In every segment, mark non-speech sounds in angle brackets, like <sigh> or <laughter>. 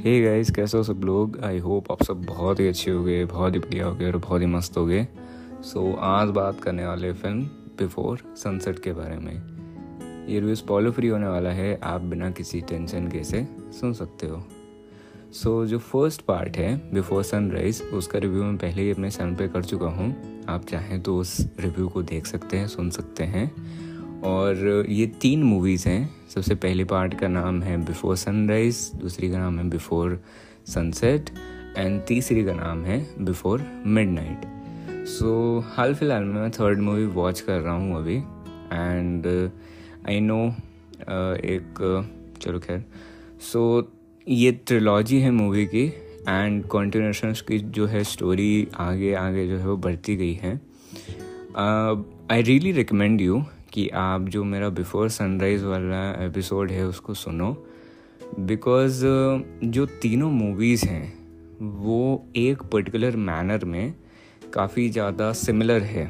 Hey guys कैसे हो सब लोग? आई होप आप सब बहुत ही अच्छे हो गए बहुत ही बढ़िया हो गए और बहुत ही मस्त हो गए सो so, आज बात करने वाले फ़िल्म बिफोर सनसेट के बारे में। ये रिव्यू स्पॉलो फ्री होने वाला है आप बिना किसी टेंशन के से सुन सकते हो। सो so, जो फ़र्स्ट पार्ट है बिफोर सनराइज उसका रिव्यू मैं पहले ही अपने चैनल पे कर चुका हूँ। आप चाहें तो उस रिव्यू को देख सकते हैं सुन सकते हैं। और ये तीन मूवीज़ हैं। सबसे पहले पार्ट का नाम है बिफोर सनराइज दूसरी का नाम है बिफोर सनसेट एंड तीसरी का नाम है बिफोर मिडनाइट सो हाल फ़िलहाल में मैं थर्ड मूवी वॉच कर रहा हूँ अभी एंड आई नो एक चलो खैर। सो ये ट्रिलॉजी है मूवी की एंड कॉन्टिन्यूशन की जो है स्टोरी आगे आगे जो है वो बढ़ती गई है। आई रियली रिकमेंड यू कि आप जो मेरा बिफोर सनराइज़ वाला एपिसोड है, उसको सुनो। बिकॉज़ जो तीनों मूवीज़ हैं, वो एक पर्टिकुलर मैनर में काफ़ी ज़्यादा सिमिलर है।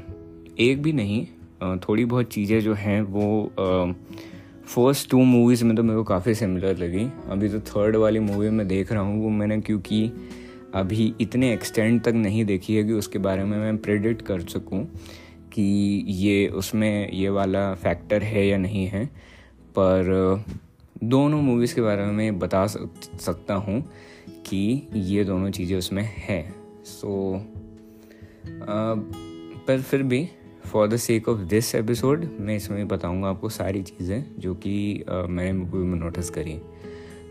एक भी नहीं थोड़ी बहुत चीज़ें जो हैं, वो फ़र्स्ट टू मूवीज़ में तो मेरे को काफ़ी सिमिलर लगी। अभी तो थर्ड वाली मूवी में देख रहा हूँ, वो मैंने क्योंकि अभी इतने एक्सटेंड तक नहीं देखी है कि उसके बारे में मैं प्रेडिक्ट कर सकूँ। कि ये उसमें ये वाला फैक्टर है या नहीं है पर दोनों मूवीज़ के बारे में बता सकता हूँ कि ये दोनों चीज़ें उसमें है। सो so, पर फिर भी for the sake of this episode मैं इसमें बताऊँगा आपको सारी चीज़ें जो कि मैंने मूवी में नोटिस करी।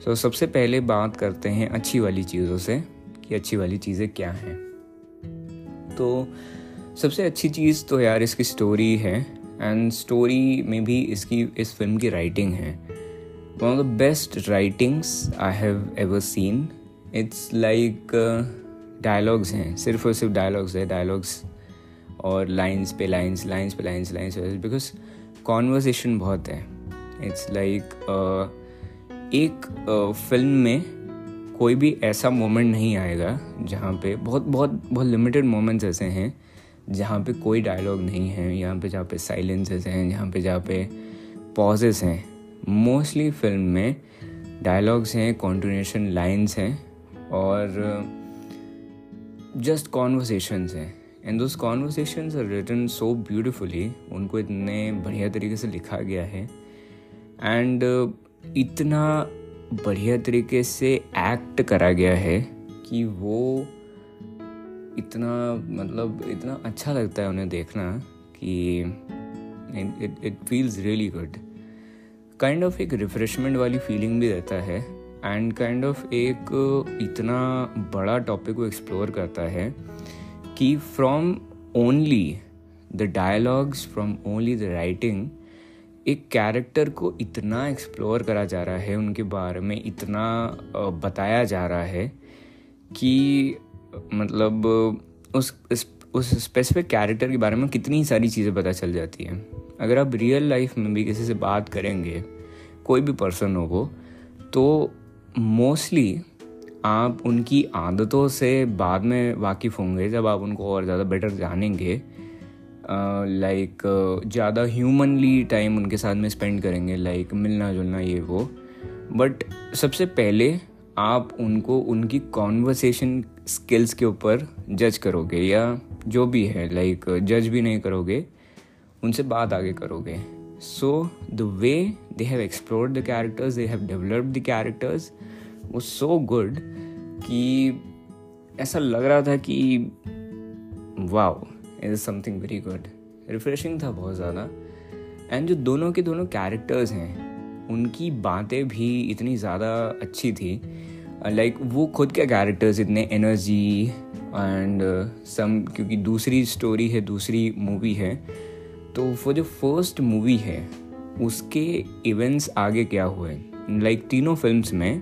सो so, सबसे पहले बात करते हैं अच्छी वाली चीज़ों से कि अच्छी वाली चीज़ें क्या हैं। तो सबसे अच्छी चीज़ तो यार इसकी स्टोरी है एंड स्टोरी में भी इसकी इस फ़िल्म की राइटिंग है। One of the best writings I have ever seen it's like dialogues हैं सिर्फ़ और सिर्फ़ डायलॉग्स है डायलॉग्स और लाइंस पे लाइंस लाइंस पे लाइंस लाइंस बिकॉज़ कॉन्वर्सेशन बहुत है। इट्स लाइक like, uh, एक फ़िल्म uh, में कोई भी ऐसा मोमेंट नहीं आएगा जहाँ पे बहुत बहुत बहुत लिमिटेड मोमेंट्स ऐसे हैं जहाँ पे कोई डायलॉग नहीं है, यहाँ पे जहाँ पे साइलेंसेस हैं, जहाँ पे जहाँ पे पॉजेस हैं मोस्टली फ़िल्म में डायलॉग्स हैं कॉन्टिन्यूशन लाइन्स हैं और जस्ट कॉन्वर्सेशंस हैं. And those conversations are written so beautifully उनको इतने बढ़िया तरीके से लिखा गया है। एंड इतना बढ़िया तरीके से एक्ट करा गया है कि वो इतना मतलब इतना अच्छा लगता है उन्हें देखना कि it it feels really good kind of एक रिफ्रेशमेंट वाली फीलिंग भी रहता है एंड काइंड ऑफ़ एक इतना बड़ा टॉपिक को एक्सप्लोर करता है कि from only the dialogues from only the writing एक कैरेक्टर को इतना एक्सप्लोर करा जा रहा है, उनके बारे में इतना बताया जा रहा है कि मतलब उस उस स्पेसिफिक कैरेक्टर के बारे में कितनी सारी चीज़ें पता चल जाती हैं। अगर आप रियल लाइफ में भी किसी से बात करेंगे, कोई भी पर्सन हो वो तो मोस्टली आप उनकी आदतों से बाद में वाकिफ़ होंगे जब आप उनको और ज़्यादा बेटर जानेंगे। लाइक ज़्यादा ह्यूमनली टाइम उनके साथ में स्पेंड करेंगे लाइक मिलना जुलना ये वो। बट सबसे पहले आप उनको, उनकी कॉन्वर्सेशन स्किल्स के ऊपर जज करोगे या जो भी है लाइक जज भी नहीं करोगे, उनसे बात आगे करोगे। So the way they have explored the characters they have developed the characters वो सो गुड कि ऐसा लग रहा था कि wow is something very good refreshing था बहुत ज़्यादा। एंड जो दोनों के दोनों कैरेक्टर्स हैं, उनकी बातें भी इतनी ज़्यादा अच्छी थी लाइक uh, like, वो खुद के कैरेक्टर्स इतने एनर्जी एंड सम क्योंकि दूसरी स्टोरी है दूसरी मूवी है तो वो जो फ़र्स्ट मूवी है उसके इवेंट्स आगे क्या हुए? लाइक like, तीनों फिल्म्स में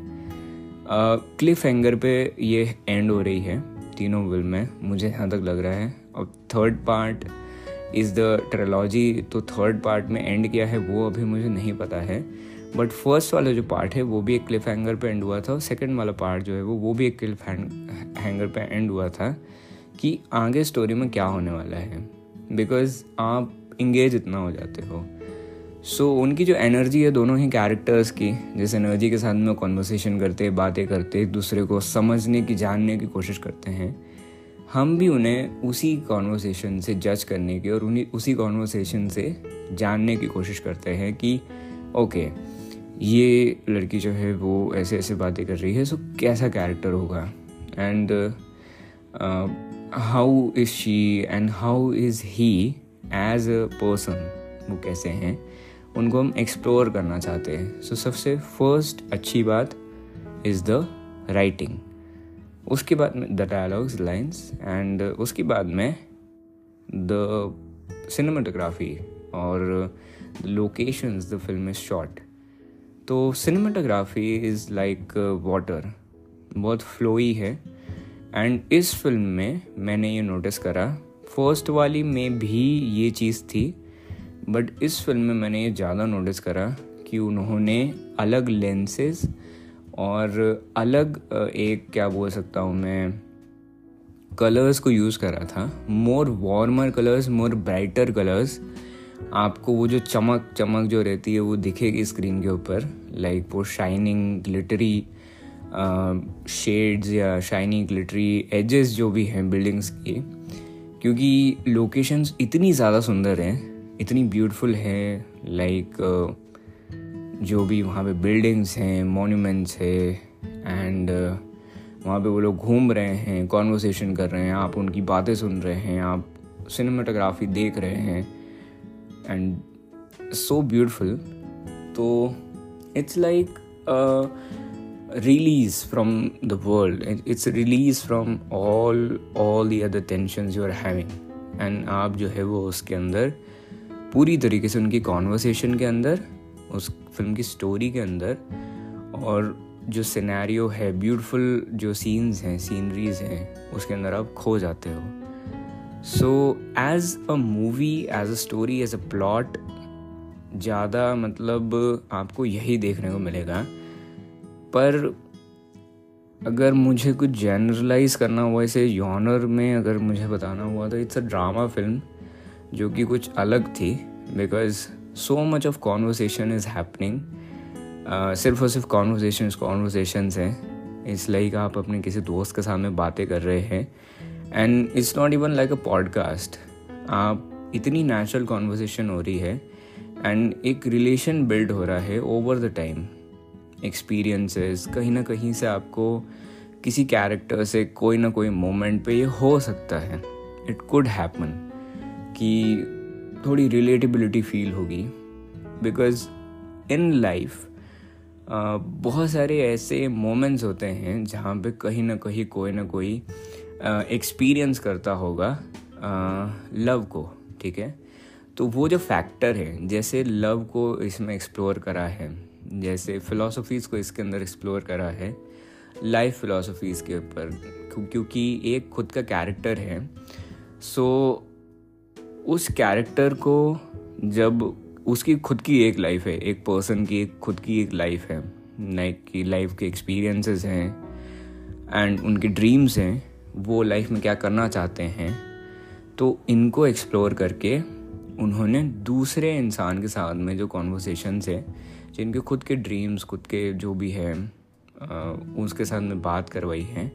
क्लिफ uh, हैंगर पे ये एंड हो रही है तीनों फ़िल्म में मुझे यहाँ तक लग रहा है। और third part is the trilogy तो थर्ड पार्ट में एंड किया है वो अभी मुझे नहीं पता है। बट फ़र्स्ट वाला जो पार्ट है वो भी एक क्लिफ हैंगर पर एंड हुआ था और सेकेंड वाला पार्ट जो है वो वो भी एक क्लिफ हैंगर पर एंड हुआ था कि आगे स्टोरी में क्या होने वाला है। बिकॉज़ आप इंगेज इतना हो जाते हो। सो so, उनकी जो एनर्जी है दोनों ही कैरेक्टर्स की जिस एनर्जी के साथ में कॉन्वर्सेशन करते बातें करते एक दूसरे को समझने की जानने की कोशिश करते हैं हम भी उन्हें उसी कॉन्वर्सेशन से जज करने की और उन्हीं उसी कॉन्वर्सेशन से जानने की कोशिश करते हैं कि ओके ये लड़की जो है वो ऐसे ऐसे बातें कर रही है सो कैसा कैरेक्टर होगा? And how is she and how is he as a person वो कैसे हैं? उनको हम एक्सप्लोर करना चाहते हैं। सो so, सबसे फ़र्स्ट अच्छी बात इज़ द राइटिंग उसके बाद में द डायलॉग्स लाइन्स एंड उसके बाद में द सिनेमाटोग्राफी और locations the film is short तो सिनेमाटोग्राफी इज़ लाइक वाटर बहुत फ्लोई है। एंड इस फ़िल्म में मैंने ये नोटिस करा। फ़र्स्ट वाली में भी ये चीज़ थी बट इस फ़िल्म में मैंने ये ज़्यादा नोटिस करा कि उन्होंने अलग लेंसेज और अलग एक क्या बोल सकता हूँ मैं कलर्स को यूज़ करा था। More warmer colours more brighter colours आपको वो जो चमक चमक जो रहती है वो दिखेगी स्क्रीन के ऊपर लाइक वो शाइनिंग ग्लिटरी शेड्स या शाइनी ग्लिटरी एजेस जो भी हैं बिल्डिंग्स की, क्योंकि लोकेशंस इतनी ज़्यादा सुंदर हैं, इतनी ब्यूटीफुल है लाइक जो भी वहाँ पे बिल्डिंग्स हैं मोन्यूमेंट्स है एंड वहाँ पे वो लोग घूम रहे हैं कॉन्वर्सेशन कर रहे हैं, आप उनकी बातें सुन रहे हैं, आप सिनेमाटोग्राफी देख रहे हैं एंड सो ब्यूटिफुल तो it's like release from the world it's release from all all the other tension you are having and आप जो है वो उसके अंदर, पूरी तरीके से उनकी कॉन्वर्सेशन के अंदर, उस फ़िल्म की स्टोरी के अंदर, और जो सिनेरियो है ब्यूटीफुल जो सीन्स हैं सीनरीज हैं, उसके अंदर आप खो जाते हो। So as a movie as a story as a plot ज़्यादा मतलब आपको यही देखने को मिलेगा। पर अगर मुझे कुछ जनरलाइज करना हुआ, इसे यॉनर में अगर मुझे बताना हुआ तो इट्स अ ड्रामा फ़िल्म जो कि कुछ अलग थी because so much of conversation is happening सिर्फ़ और सिर्फ़ कॉन्वर्सेशन कॉन्वर्सेशन हैं। इस लाइक आप अपने किसी दोस्त के सामने बातें कर रहे हैं। And it's not even like a podcast आप इतनी नेचुरल कॉन्वर्जेसन हो रही है एंड एक रिलेशन बिल्ड हो रहा है ओवर द टाइम एक्सपीरियंसेस कहीं ना कहीं से आपको किसी कैरेक्टर से कोई ना कोई मोमेंट पे ये हो सकता है. इट कुड हैपन कि थोड़ी रिलेटिबिलिटी फील होगी. बिकॉज़ इन लाइफ बहुत सारे ऐसे मोमेंट्स होते हैं जहाँ पे कहीं ना कहीं कोई ना कोई एक्सपीरियंस करता होगा लव को, ठीक है? तो वो जो फैक्टर है, जैसे लव को इसमें एक्सप्लोर करा है, जैसे फ़िलासफ़ीज़ को इसके अंदर एक्सप्लोर करा है लाइफ फ़िलासफ़ीज़ के ऊपर क्योंकि एक खुद का कैरेक्टर है सो उस कैरेक्टर को जब उसकी खुद की एक लाइफ है, एक पर्सन की एक खुद की एक लाइफ है लाइक की लाइफ के एक्सपीरियंसेस हैं एंड उनके ड्रीम्स हैं वो लाइफ में क्या करना चाहते हैं तो इनको एक्सप्लोर करके उन्होंने दूसरे इंसान के साथ में जो कॉन्वर्सेशंस है, जिनके खुद के ड्रीम्स खुद के जो भी है उसके साथ में बात करवाई है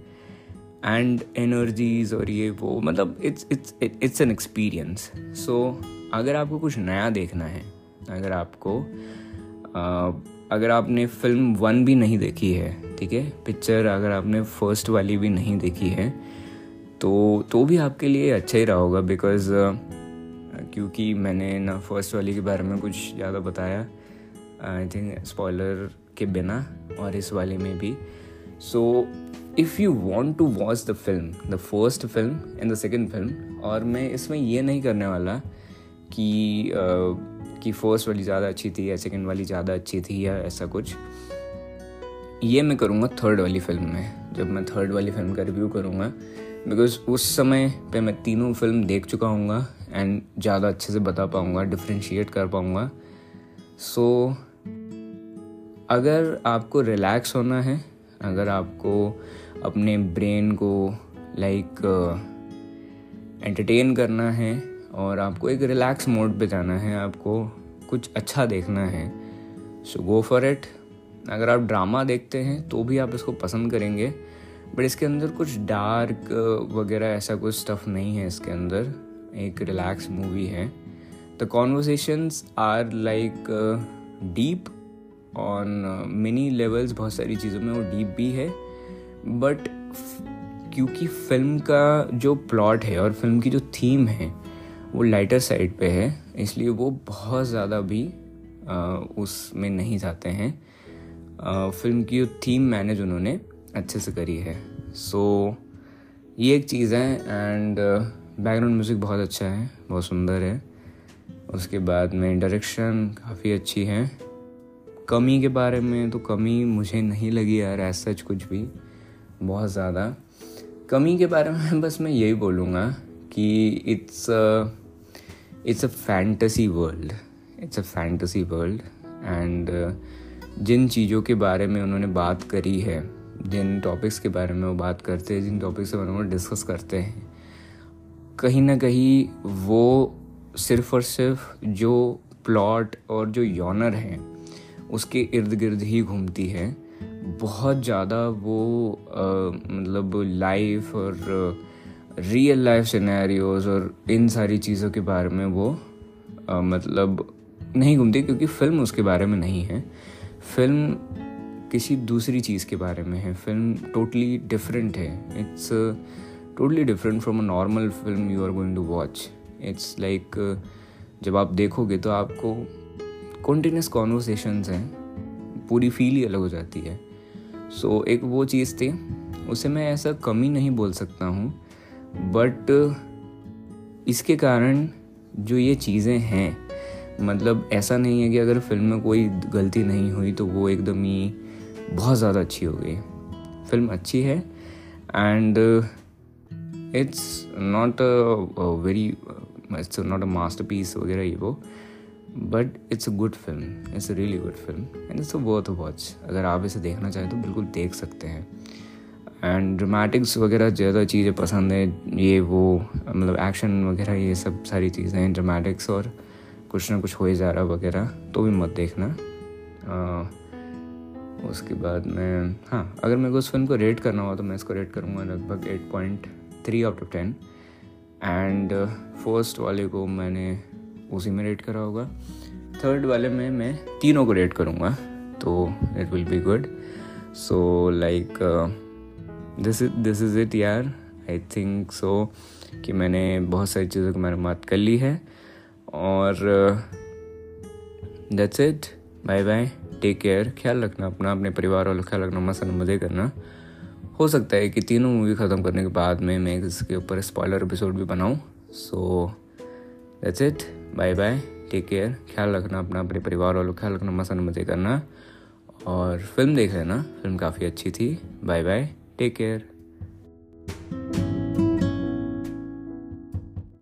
एंड एनर्जीज और ये वो मतलब it's it's it's an experience so अगर आपको कुछ नया देखना है, अगर आपको अगर आपने फ़िल्म वन भी नहीं देखी है, ठीक है? पिक्चर अगर आपने फ़र्स्ट वाली भी नहीं देखी है तो तो भी आपके लिए अच्छा ही रहा होगा बिकॉज़ क्योंकि मैंने ना फ़र्स्ट वाली के बारे में कुछ ज़्यादा बताया। आई थिंक स्पॉयलर के बिना और इस वाले में भी। So if you want to watch the film the first film and the second film और मैं इसमें ये नहीं करने वाला कि uh, कि फ़र्स्ट वाली ज़्यादा अच्छी थी या सेकेंड वाली ज़्यादा अच्छी थी या ऐसा कुछ। ये मैं करूँगा थर्ड वाली फ़िल्म में। जब मैं थर्ड वाली फ़िल्म का रिव्यू करूँगा बिकॉज़ उस समय पे मैं तीनों फ़िल्म देख चुका हूँ एंड ज़्यादा अच्छे से बता पाऊँगा डिफ्रेंशिएट कर पाऊँगा। सो so, अगर आपको रिलैक्स होना है अगर आपको अपने ब्रेन को लाइक एंटरटेन uh, करना है और आपको एक रिलैक्स मोड पे जाना है आपको कुछ अच्छा देखना है सो गो फॉर इट अगर आप ड्रामा देखते हैं तो भी आप इसको पसंद करेंगे। बट इसके अंदर कुछ डार्क वगैरह ऐसा कुछ स्टफ़ नहीं है इसके अंदर। एक रिलैक्स मूवी है। The conversations are like deep on mini levels बहुत सारी चीज़ों में वो डीप भी है। बट क्योंकि फ़िल्म का जो प्लॉट है और फ़िल्म की जो थीम है, वो लाइटर साइड पे है। इसलिए वो बहुत ज़्यादा भी उसमें नहीं जाते हैं। फ़िल्म की जो थीम मैनेज उन्होंने अच्छे से करी है। सो so, ये एक चीज़ है एंड बैकग्राउंड म्यूज़िक बहुत अच्छा है बहुत सुंदर है। उसके बाद में डायरेक्शन काफ़ी अच्छी है। कमी के बारे में तो कमी मुझे नहीं लगी यार ऐसा सच कुछ भी बहुत ज़्यादा। कमी के बारे में <laughs> बस मैं यही बोलूँगा कि it's it's a fantasy world it's a fantasy world and जिन चीज़ों के बारे में उन्होंने बात करी है जिन टॉपिक्स के बारे में वो बात करते हैं जिन टॉपिक्स के बारे में डिस्कस करते हैं कहीं ना कहीं वो सिर्फ़ और सिर्फ़ जो प्लॉट और जो यॉनर हैं उसके इर्द गिर्द ही घूमती है। बहुत ज़्यादा वो मतलब लाइफ और रियल लाइफ सिनेरियोज और इन सारी चीज़ों के बारे में वो आ, मतलब नहीं घूमती क्योंकि फ़िल्म उसके बारे में नहीं है। फ़िल्म किसी दूसरी चीज़ के बारे में है। फ़िल्म टोटली डिफरेंट है। It's totally different from a normal film you are going to watch it's like जब आप देखोगे तो आपको कॉन्टीन्यूस कॉन्वर्सेशंस हैं। पूरी फील ही अलग हो जाती है। सो so, एक वो चीज़ थी उसे मैं ऐसा कमी नहीं बोल सकता हूँ। बट इसके कारण जो ये चीज़ें हैं मतलब ऐसा नहीं है कि अगर फ़िल्म में कोई गलती नहीं हुई तो वो एकदम ही बहुत ज़्यादा अच्छी हो गई फ़िल्म अच्छी है and it's not a very it's not a masterpiece वगैरह ये वो but it's a good film it's a really good film and it's a worth watch अगर आप इसे देखना चाहें तो बिल्कुल देख सकते हैं। एंड ड्रामेटिक्स वगैरह ज़्यादा चीज़ें पसंद है ये वो मतलब एक्शन वगैरह ये सब सारी चीज़ें हैं ड्रामेटिक्स और कुछ ना कुछ हो ही जा रहा वगैरह तो भी मत देखना। आ, उसके बाद मैं हाँ अगर मेरे को उस फ़िल्म को रेट करना हो तो मैं इसको रेट करूँगा लगभग eight point three out of ten and first वाले को मैंने उसी में रेट करा होगा. थर्ड वाले में मैं तीनों को रेट करूँगा तो it will be good so like this this is it यार. आई थिंक सो कि मैंने बहुत सारी चीज़ों की मरम्मत कर ली है. और that's it bye bye take care ख्याल रखना अपना, अपने परिवार वालों ख्याल रखना, मस्त मज़े करना। हो सकता है कि तीनों मूवी ख़त्म करने के बाद में मैं इसके ऊपर स्पॉयलर एपिसोड भी बनाऊँ। So that's it bye bye take care ख्याल रखना अपना, अपने परिवार वालों ख्याल रखना मसन मज़े करना। और फ़िल्म देख लेना। फ़िल्म काफ़ी अच्छी थी। Bye bye take care